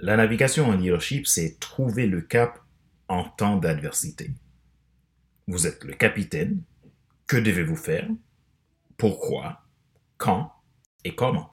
La navigation en leadership, c'est trouver le cap en temps d'adversité. Vous êtes le capitaine. Que devez-vous faire? Pourquoi? Quand? Et comment?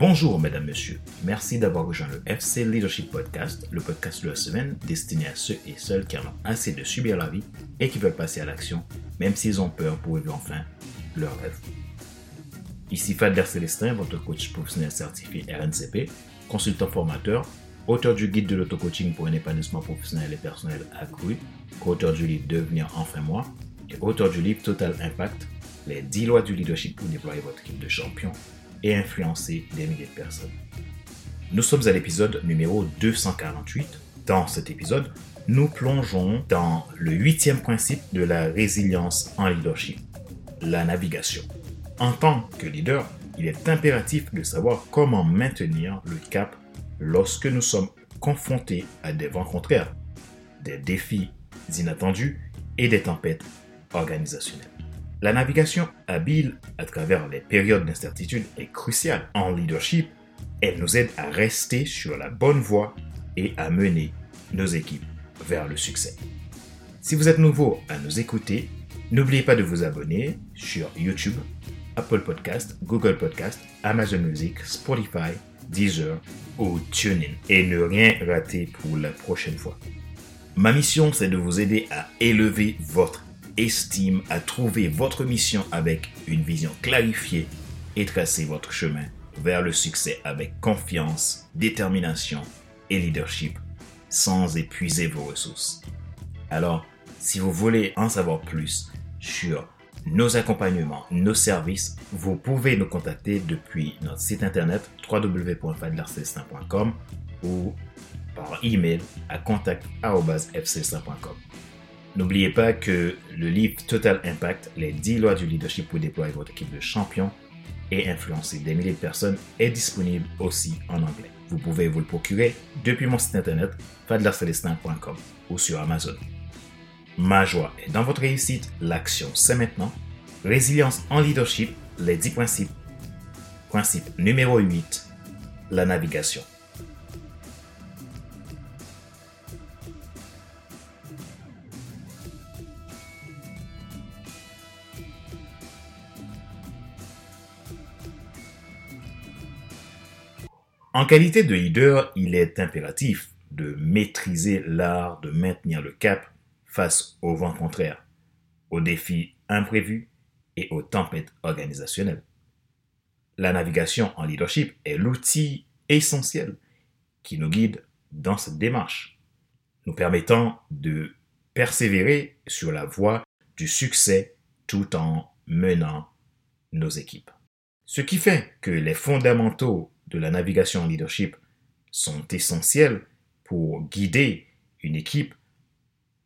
Bonjour mesdames, messieurs. Merci d'avoir rejoint le FC Leadership Podcast, le podcast de la semaine destiné à ceux et celles qui en ont assez de subir la vie et qui veulent passer à l'action, même s'ils ont peur pour vivre enfin leur rêve. Ici Fadler Célestin, votre coach professionnel certifié RNCP, consultant formateur, auteur du guide de l'auto-coaching pour un épanouissement professionnel et personnel accru, co-auteur du livre Devenir enfin moi et auteur du livre Total Impact, les 10 lois du leadership pour déployer votre équipe de champions et influencer des milliers de personnes. Nous sommes à l'épisode numéro 248. Dans cet épisode, nous plongeons dans le huitième principe de la résilience en leadership, la navigation. En tant que leader, il est impératif de savoir comment maintenir le cap lorsque nous sommes confrontés à des vents contraires, des défis inattendus et des tempêtes organisationnelles. La navigation habile à travers les périodes d'incertitude est cruciale. En leadership, elle nous aide à rester sur la bonne voie et à mener nos équipes vers le succès. Si vous êtes nouveau à nous écouter, n'oubliez pas de vous abonner sur YouTube, Apple Podcast, Google Podcast, Amazon Music, Spotify, Deezer ou TuneIn et ne rien rater pour la prochaine fois. Ma mission, c'est de vous aider à élever votre estime à trouver votre mission avec une vision clarifiée et tracer votre chemin vers le succès avec confiance, détermination et leadership sans épuiser vos ressources. Alors, si vous voulez en savoir plus sur nos accompagnements, nos services, vous pouvez nous contacter depuis notre site internet www.fadlercelestin.com ou par email à contact.fc100.com. N'oubliez pas que le livre Total Impact, les 10 lois du leadership pour déployer votre équipe de champions et influencer des milliers de personnes est disponible aussi en anglais. Vous pouvez vous le procurer depuis mon site internet fadlercelestin.com ou sur Amazon. Ma joie est dans votre réussite, l'action c'est maintenant. Résilience en leadership, les 10 principes. Principe numéro 8, la navigation. En qualité de leader, il est impératif de maîtriser l'art de maintenir le cap face au vent contraire, aux défis imprévus et aux tempêtes organisationnelles. La navigation en leadership est l'outil essentiel qui nous guide dans cette démarche, nous permettant de persévérer sur la voie du succès tout en menant nos équipes. Ce qui fait que les fondamentaux de la navigation en leadership sont essentiels pour guider une équipe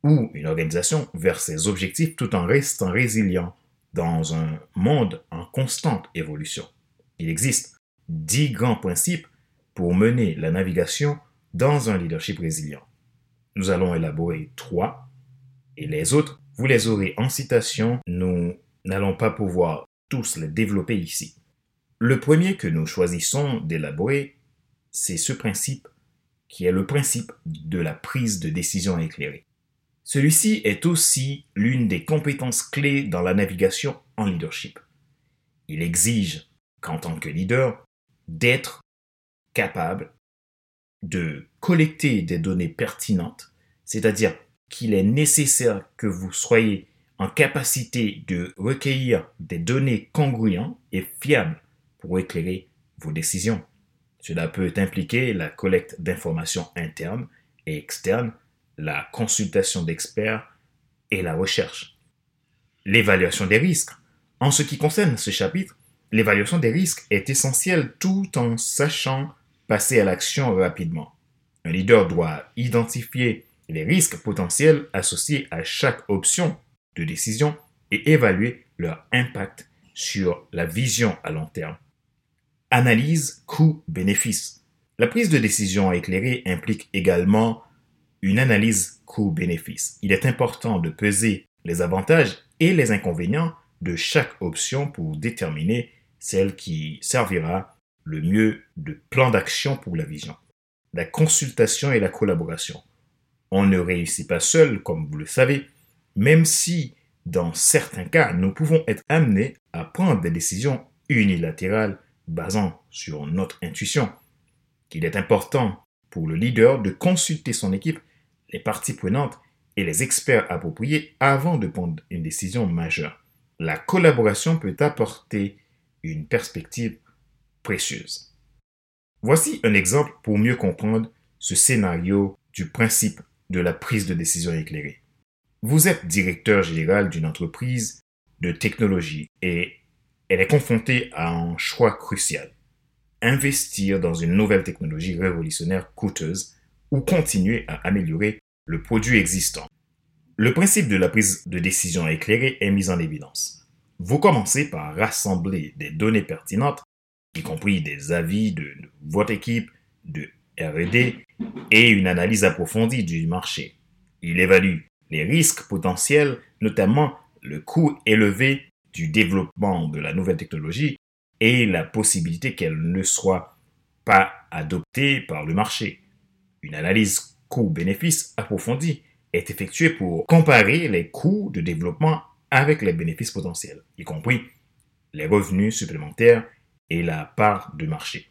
ou une organisation vers ses objectifs tout en restant résilient dans un monde en constante évolution. Il existe dix grands principes pour mener la navigation dans un leadership résilient. Nous allons élaborer trois et les autres, vous les aurez en citation. Nous n'allons pas pouvoir tous les développer ici. Le premier que nous choisissons d'élaborer, c'est ce principe qui est le principe de la prise de décision éclairée. Celui-ci est aussi l'une des compétences clés dans la navigation en leadership. Il exige qu'en tant que leader, d'être capable de collecter des données pertinentes, c'est-à-dire qu'il est nécessaire que vous soyez en capacité de recueillir des données congruentes et fiables pour éclairer vos décisions. Cela peut impliquer la collecte d'informations internes et externes, la consultation d'experts et la recherche. L'évaluation des risques. En ce qui concerne ce chapitre, l'évaluation des risques est essentielle tout en sachant passer à l'action rapidement. Un leader doit identifier les risques potentiels associés à chaque option de décision et évaluer leur impact sur la vision à long terme. Analyse coût-bénéfice. La prise de décision éclairée implique également une analyse coût-bénéfice. Il est important de peser les avantages et les inconvénients de chaque option pour déterminer celle qui servira le mieux de plan d'action pour la vision. La consultation et la collaboration. On ne réussit pas seul, comme vous le savez, même si dans certains cas, nous pouvons être amenés à prendre des décisions unilatérales basant sur notre intuition. Il est important pour le leader de consulter son équipe, les parties prenantes et les experts appropriés avant de prendre une décision majeure. La collaboration peut apporter une perspective précieuse. Voici un exemple pour mieux comprendre ce scénario du principe de la prise de décision éclairée. Vous êtes directeur général d'une entreprise de technologie et elle est confrontée à un choix crucial. Investir dans une nouvelle technologie révolutionnaire coûteuse ou continuer à améliorer le produit existant. Le principe de la prise de décision éclairée est mis en évidence. Vous commencez par rassembler des données pertinentes, y compris des avis de votre équipe, de RD et une analyse approfondie du marché. Il évalue les risques potentiels, notamment le coût élevé du développement de la nouvelle technologie et la possibilité qu'elle ne soit pas adoptée par le marché. Une analyse coût-bénéfice approfondie est effectuée pour comparer les coûts de développement avec les bénéfices potentiels, y compris les revenus supplémentaires et la part de marché.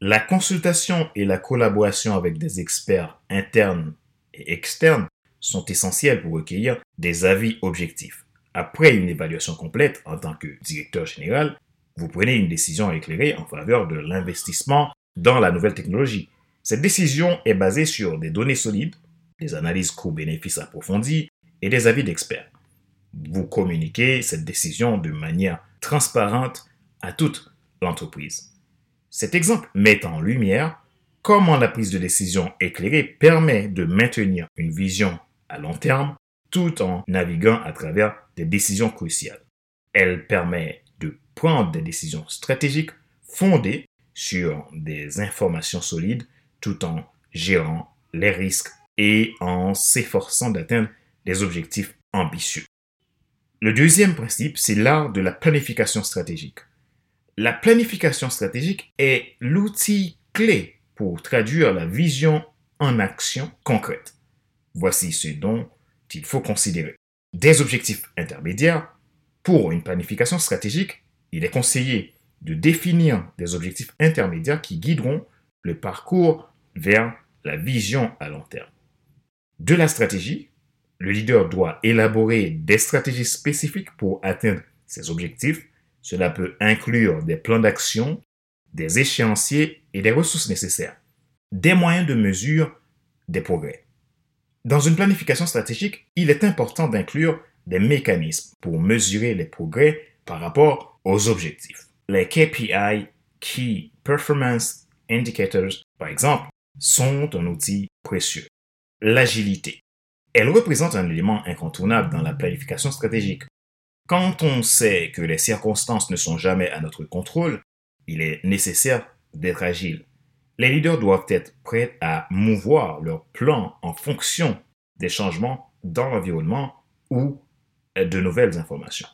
La consultation et la collaboration avec des experts internes et externes sont essentiels pour recueillir des avis objectifs. Après une évaluation complète en tant que directeur général, vous prenez une décision éclairée en faveur de l'investissement dans la nouvelle technologie. Cette décision est basée sur des données solides, des analyses coûts-bénéfices approfondies et des avis d'experts. Vous communiquez cette décision de manière transparente à toute l'entreprise. Cet exemple met en lumière comment la prise de décision éclairée permet de maintenir une vision à long terme tout en naviguant à travers des décisions cruciales. Elle permet de prendre des décisions stratégiques fondées sur des informations solides tout en gérant les risques et en s'efforçant d'atteindre des objectifs ambitieux. Le deuxième principe, c'est l'art de la planification stratégique. La planification stratégique est l'outil clé pour traduire la vision en action concrète. Voici ce dont il faut considérer. Des objectifs intermédiaires. Pour une planification stratégique, il est conseillé de définir des objectifs intermédiaires qui guideront le parcours vers la vision à long terme. De la stratégie, le leader doit élaborer des stratégies spécifiques pour atteindre ces objectifs. Cela peut inclure des plans d'action, des échéanciers et des ressources nécessaires, des moyens de mesure des progrès. Dans une planification stratégique, il est important d'inclure des mécanismes pour mesurer les progrès par rapport aux objectifs. Les KPI, Key Performance Indicators, par exemple, sont un outil précieux. L'agilité. Elle représente un élément incontournable dans la planification stratégique. Quand on sait que les circonstances ne sont jamais à notre contrôle, il est nécessaire d'être agile les leaders doivent être prêts à mouvoir leur plan en fonction des changements dans l'environnement ou de nouvelles informations.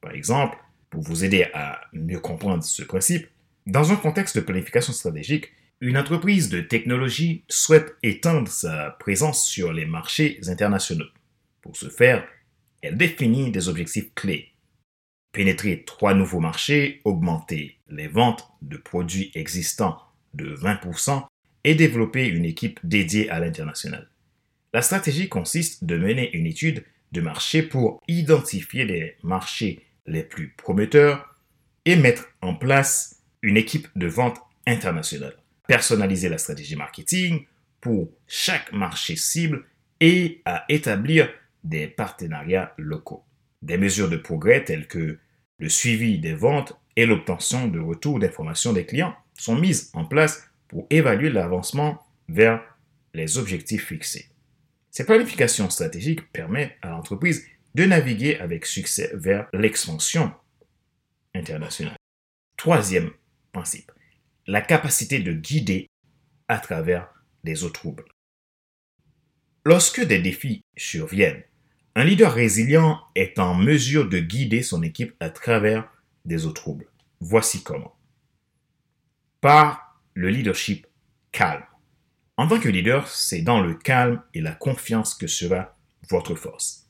Par exemple, pour vous aider à mieux comprendre ce principe, dans un contexte de planification stratégique, une entreprise de technologie souhaite étendre sa présence sur les marchés internationaux. Pour ce faire, elle définit des objectifs clés. Pénétrer trois nouveaux marchés, augmenter les ventes de produits existants de 20% et développer une équipe dédiée à l'international. La stratégie consiste de mener une étude de marché pour identifier les marchés les plus prometteurs et mettre en place une équipe de vente internationale. Personnaliser la stratégie marketing pour chaque marché cible et à établir des partenariats locaux. Des mesures de progrès telles que le suivi des ventes et l'obtention de retours d'informations des clients sont mises en place pour évaluer l'avancement vers les objectifs fixés. Ces planifications stratégiques permettent à l'entreprise de naviguer avec succès vers l'expansion internationale. Troisième principe, la capacité de guider à travers les eaux troubles. Lorsque des défis surviennent, un leader résilient est en mesure de guider son équipe à travers des eaux troubles. Voici comment. Par le leadership calme. En tant que leader, c'est dans le calme et la confiance que sera votre force.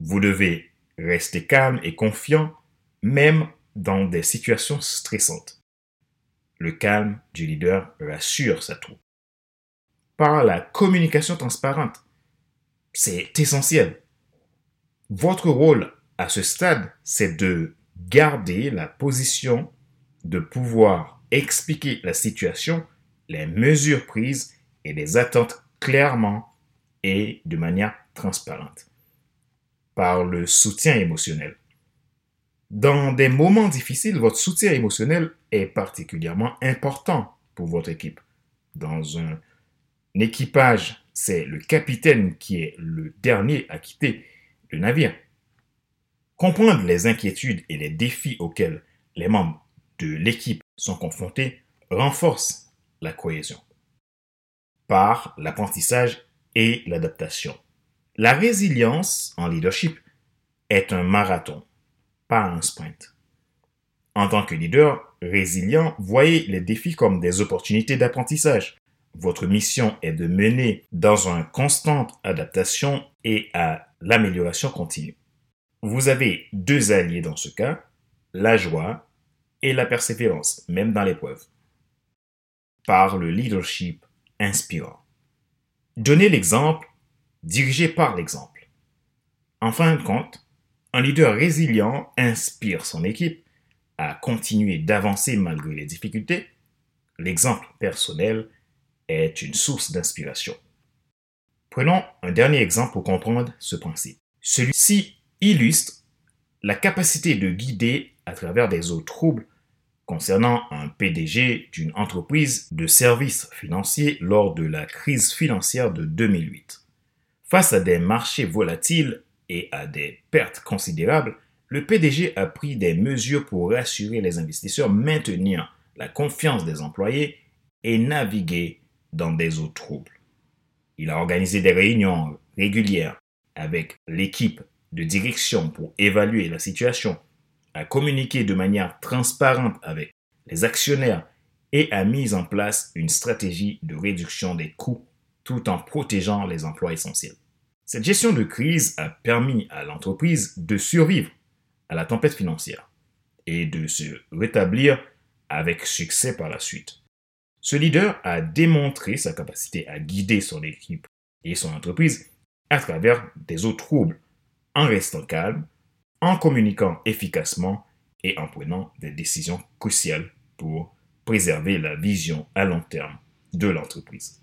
Vous devez rester calme et confiant même dans des situations stressantes. Le calme du leader rassure sa troupe. Par la communication transparente, c'est essentiel. Votre rôle à ce stade, c'est de garder la position de pouvoir expliquer la situation, les mesures prises et les attentes clairement et de manière transparente. Par le soutien émotionnel. Dans des moments difficiles, votre soutien émotionnel est particulièrement important pour votre équipe. Dans un équipage, c'est le capitaine qui est le dernier à quitter le navire. Comprendre les inquiétudes et les défis auxquels les membres de l'équipe sont confrontés renforce la cohésion. Par l'apprentissage et l'adaptation. La résilience en leadership est un marathon, pas un sprint. En tant que leader résilient, voyez les défis comme des opportunités d'apprentissage. Votre mission est de mener dans une constante adaptation et à l'amélioration continue. Vous avez deux alliés dans ce cas, la joie et la persévérance, même dans l'épreuve. Par le leadership inspirant. Donnez l'exemple, dirigez par l'exemple. En fin de compte, un leader résilient inspire son équipe à continuer d'avancer malgré les difficultés. L'exemple personnel est une source d'inspiration. Prenons un dernier exemple pour comprendre ce principe. Celui-ci illustre la capacité de guider à travers des eaux troubles concernant un PDG d'une entreprise de services financiers lors de la crise financière de 2008. Face à des marchés volatiles et à des pertes considérables, le PDG a pris des mesures pour rassurer les investisseurs, maintenir la confiance des employés et naviguer dans des eaux troubles. Il a organisé des réunions régulières avec l'équipe de direction pour évaluer la situation, a communiqué de manière transparente avec les actionnaires et a mis en place une stratégie de réduction des coûts tout en protégeant les emplois essentiels. Cette gestion de crise a permis à l'entreprise de survivre à la tempête financière et de se rétablir avec succès par la suite. Ce leader a démontré sa capacité à guider son équipe et son entreprise à travers des eaux troubles, en restant calme, en communiquant efficacement et en prenant des décisions cruciales pour préserver la vision à long terme de l'entreprise.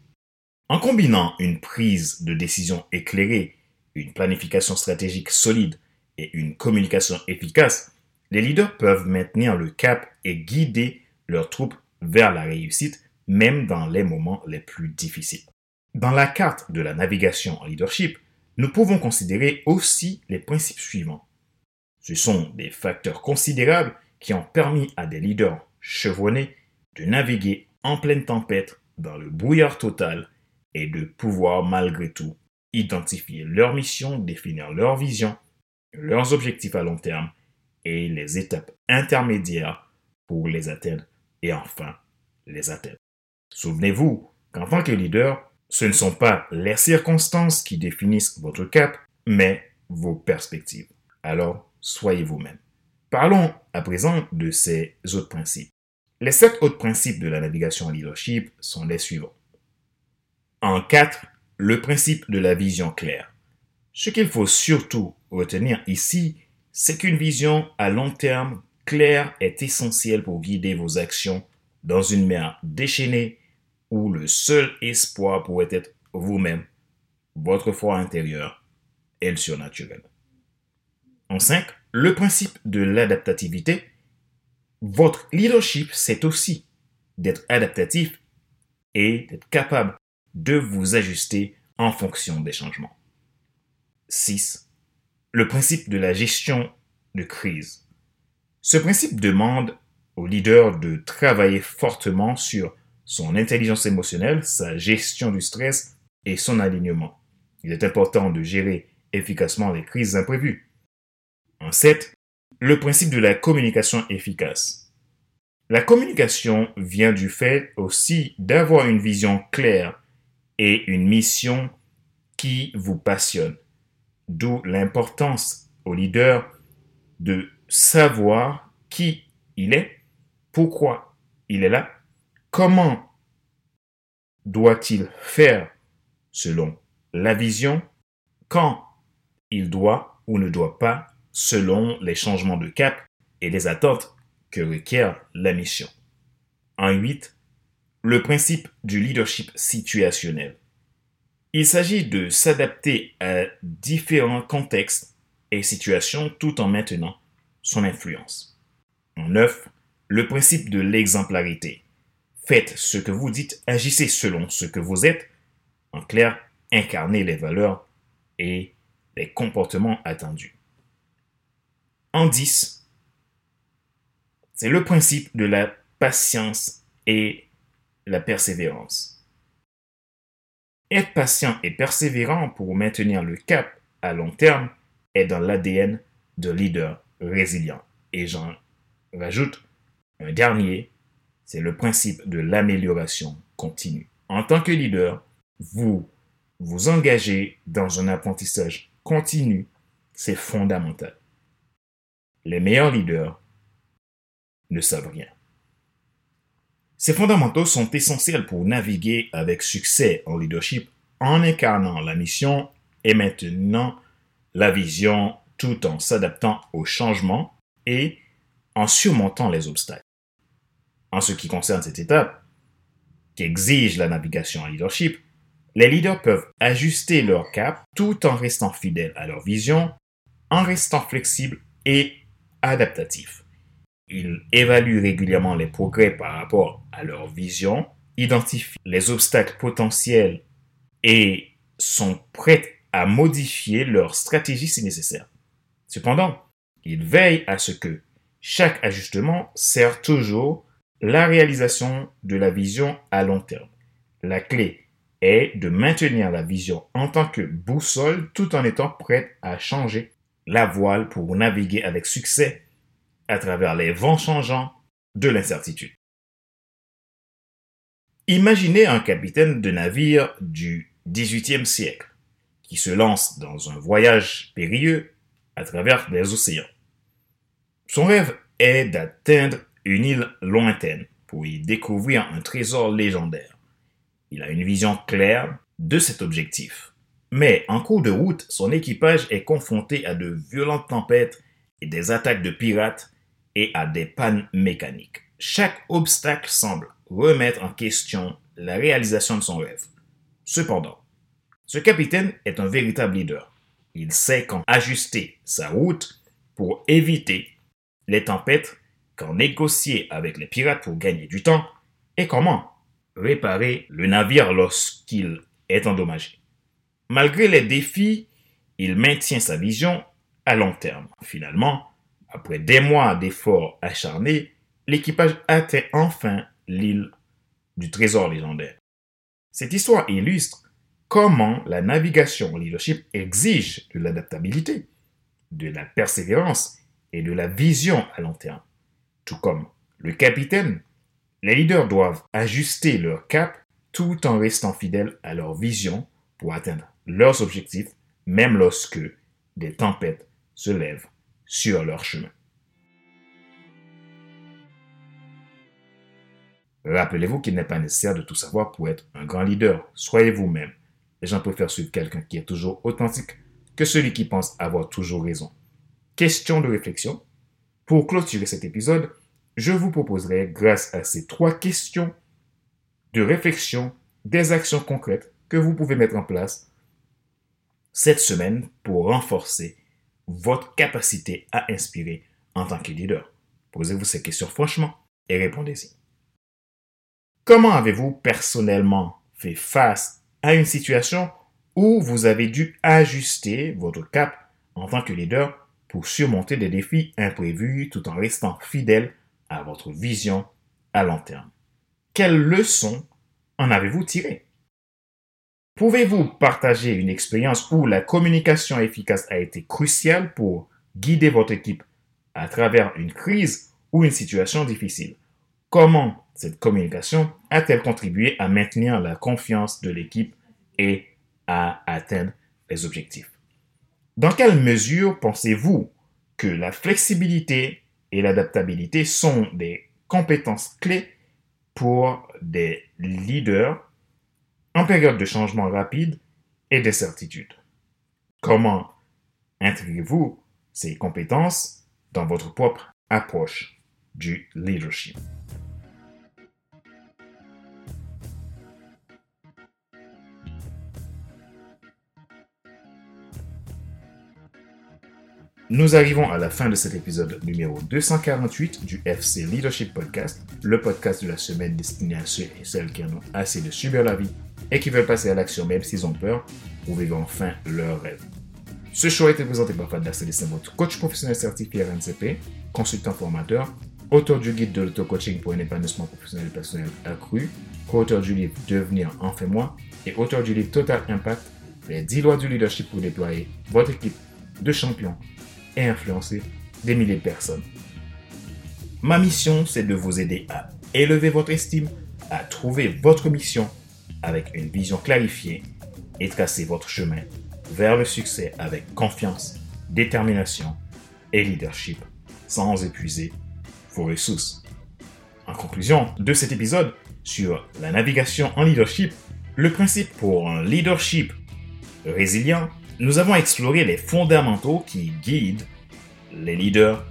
En combinant une prise de décision éclairée, une planification stratégique solide et une communication efficace, les leaders peuvent maintenir le cap et guider leurs troupes vers la réussite, même dans les moments les plus difficiles. Dans la carte de la navigation en leadership, nous pouvons considérer aussi les principes suivants. Ce sont des facteurs considérables qui ont permis à des leaders chevronnés de naviguer en pleine tempête dans le brouillard total et de pouvoir malgré tout identifier leur mission, définir leur vision, leurs objectifs à long terme et les étapes intermédiaires pour les atteindre et enfin les atteindre. Souvenez-vous qu'en tant que leader, ce ne sont pas les circonstances qui définissent votre cap, mais vos perspectives. Alors, soyez vous-même. Parlons à présent de ces autres principes. Les sept autres principes de la navigation en leadership sont les suivants. En quatre, le principe de la vision claire. Ce qu'il faut surtout retenir ici, c'est qu'une vision à long terme claire est essentielle pour guider vos actions dans une mer déchaînée où le seul espoir pourrait être vous-même, votre foi intérieure et le surnaturel. En cinq, le principe de l'adaptativité. Votre leadership, c'est aussi d'être adaptatif et d'être capable de vous ajuster en fonction des changements. 6. Le principe de la gestion de crise. Ce principe demande au leader de travailler fortement sur son intelligence émotionnelle, sa gestion du stress et son alignement. Il est important de gérer efficacement les crises imprévues. En 7, le principe de la communication efficace. La communication vient du fait aussi d'avoir une vision claire et une mission qui vous passionne. D'où l'importance au leader de savoir qui il est, pourquoi il est là, comment doit-il faire selon la vision, quand il doit ou ne doit pas selon les changements de cap et les attentes que requiert la mission. En 8, le principe du leadership situationnel. Il s'agit de s'adapter à différents contextes et situations tout en maintenant son influence. En 9, le principe de l'exemplarité. Faites ce que vous dites, agissez selon ce que vous êtes. En clair, incarnez les valeurs et les comportements attendus. En 10, c'est le principe de la patience et la persévérance. Être patient et persévérant pour maintenir le cap à long terme est dans l'ADN de leader résilient. Et j'en rajoute un dernier, c'est le principe de l'amélioration continue. En tant que leader, vous vous engagez dans un apprentissage continu, c'est fondamental. Les meilleurs leaders ne savent rien. Ces fondamentaux sont essentiels pour naviguer avec succès en leadership en incarnant la mission et maintenant la vision tout en s'adaptant aux changements et en surmontant les obstacles. En ce qui concerne cette étape, qui exige la navigation en leadership, les leaders peuvent ajuster leur cap tout en restant fidèles à leur vision, en restant flexibles et adaptatifs. Ils évaluent régulièrement les progrès par rapport à leur vision, identifient les obstacles potentiels et sont prêts à modifier leur stratégie si nécessaire. Cependant, ils veillent à ce que chaque ajustement sert toujours la réalisation de la vision à long terme. La clé est de maintenir la vision en tant que boussole tout en étant prête à changer la voile pour naviguer avec succès à travers les vents changeants de l'incertitude. Imaginez un capitaine de navire du XVIIIe siècle qui se lance dans un voyage périlleux à travers les océans. Son rêve est d'atteindre une île lointaine pour y découvrir un trésor légendaire. Il a une vision claire de cet objectif. Mais en cours de route, son équipage est confronté à de violentes tempêtes et des attaques de pirates et à des pannes mécaniques. Chaque obstacle semble remettre en question la réalisation de son rêve. Cependant, ce capitaine est un véritable leader. Il sait quand ajuster sa route pour éviter les tempêtes, quand négocier avec les pirates pour gagner du temps et comment réparer le navire lorsqu'il est endommagé. Malgré les défis, il maintient sa vision à long terme. Finalement, après des mois d'efforts acharnés, l'équipage atteint enfin l'île du trésor légendaire. Cette histoire illustre comment la navigation leadership exige de l'adaptabilité, de la persévérance et de la vision à long terme. Tout comme le capitaine, les leaders doivent ajuster leur cap tout en restant fidèles à leur vision pour atteindre leurs objectifs, même lorsque des tempêtes se lèvent sur leur chemin. Rappelez-vous qu'il n'est pas nécessaire de tout savoir pour être un grand leader. Soyez vous-même. Les gens préfèrent suivre quelqu'un qui est toujours authentique que celui qui pense avoir toujours raison. Question de réflexion. Pour clôturer cet épisode, je vous proposerai, grâce à ces trois questions de réflexion, des actions concrètes que vous pouvez mettre en place cette semaine pour renforcer votre capacité à inspirer en tant que leader. Posez-vous ces questions franchement et répondez-y. Comment avez-vous personnellement fait face à une situation où vous avez dû ajuster votre cap en tant que leader pour surmonter des défis imprévus tout en restant fidèle à votre vision à long terme? Quelles leçons en avez-vous tirées? Pouvez-vous partager une expérience où la communication efficace a été cruciale pour guider votre équipe à travers une crise ou une situation difficile? Comment cette communication a-t-elle contribué à maintenir la confiance de l'équipe et à atteindre les objectifs? Dans quelle mesure pensez-vous que la flexibilité et l'adaptabilité sont des compétences clés pour des leaders en période de changement rapide et d'incertitude. Comment intégrez-vous ces compétences dans votre propre approche du leadership? Nous arrivons à la fin de cet épisode numéro 248 du FC Leadership Podcast, le podcast de la semaine destiné à ceux et celles qui en ont assez de subir la vie et qui veulent passer à l'action même s'ils ont peur pour vivre enfin leur rêve. Ce show a été présenté par Fadda Célestin, coach professionnel certifié RNCP, consultant formateur, auteur du guide de l'auto-coaching pour un épanouissement professionnel et personnel accru, co-auteur du livre Devenir enfin moi et auteur du livre Total Impact, les 10 lois du leadership pour déployer votre équipe de champions et influencer des milliers de personnes. Ma mission, c'est de vous aider à élever votre estime, à trouver votre mission avec une vision clarifiée et tracer votre chemin vers le succès avec confiance, détermination et leadership sans épuiser vos ressources. En conclusion de cet épisode sur la navigation en leadership, le principe pour un leadership résilient nous avons exploré les fondamentaux qui guident les leaders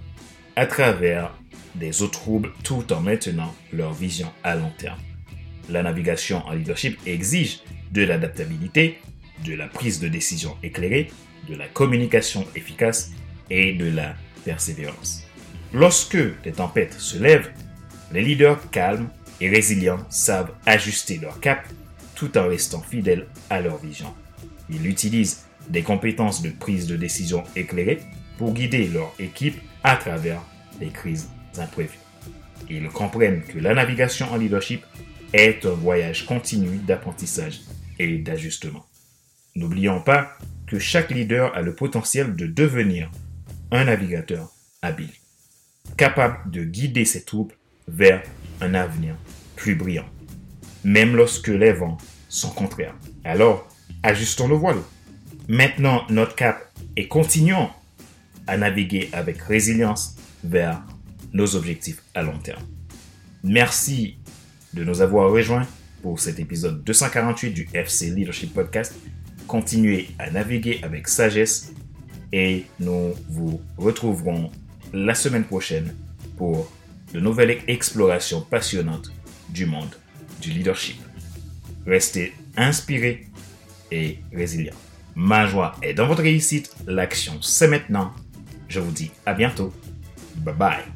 à travers des eaux troubles tout en maintenant leur vision à long terme. La navigation en leadership exige de l'adaptabilité, de la prise de décision éclairée, de la communication efficace et de la persévérance. Lorsque des tempêtes se lèvent, les leaders calmes et résilients savent ajuster leur cap tout en restant fidèles à leur vision. Ils utilisent des compétences de prise de décision éclairées pour guider leur équipe à travers les crises imprévues. Ils comprennent que la navigation en leadership est un voyage continu d'apprentissage et d'ajustement. N'oublions pas que chaque leader a le potentiel de devenir un navigateur habile, capable de guider ses troupes vers un avenir plus brillant, même lorsque les vents sont contraires. Alors, ajustons le voile. Maintenant notre cap et continuons à naviguer avec résilience vers nos objectifs à long terme. Merci de nous avoir rejoints pour cet épisode 248 du FC Leadership Podcast. Continuez à naviguer avec sagesse et nous vous retrouverons la semaine prochaine pour de nouvelles explorations passionnantes du monde du leadership. Restez inspirés et résilients. Ma joie est dans votre réussite. L'action, c'est maintenant. Je vous dis à bientôt. Bye bye.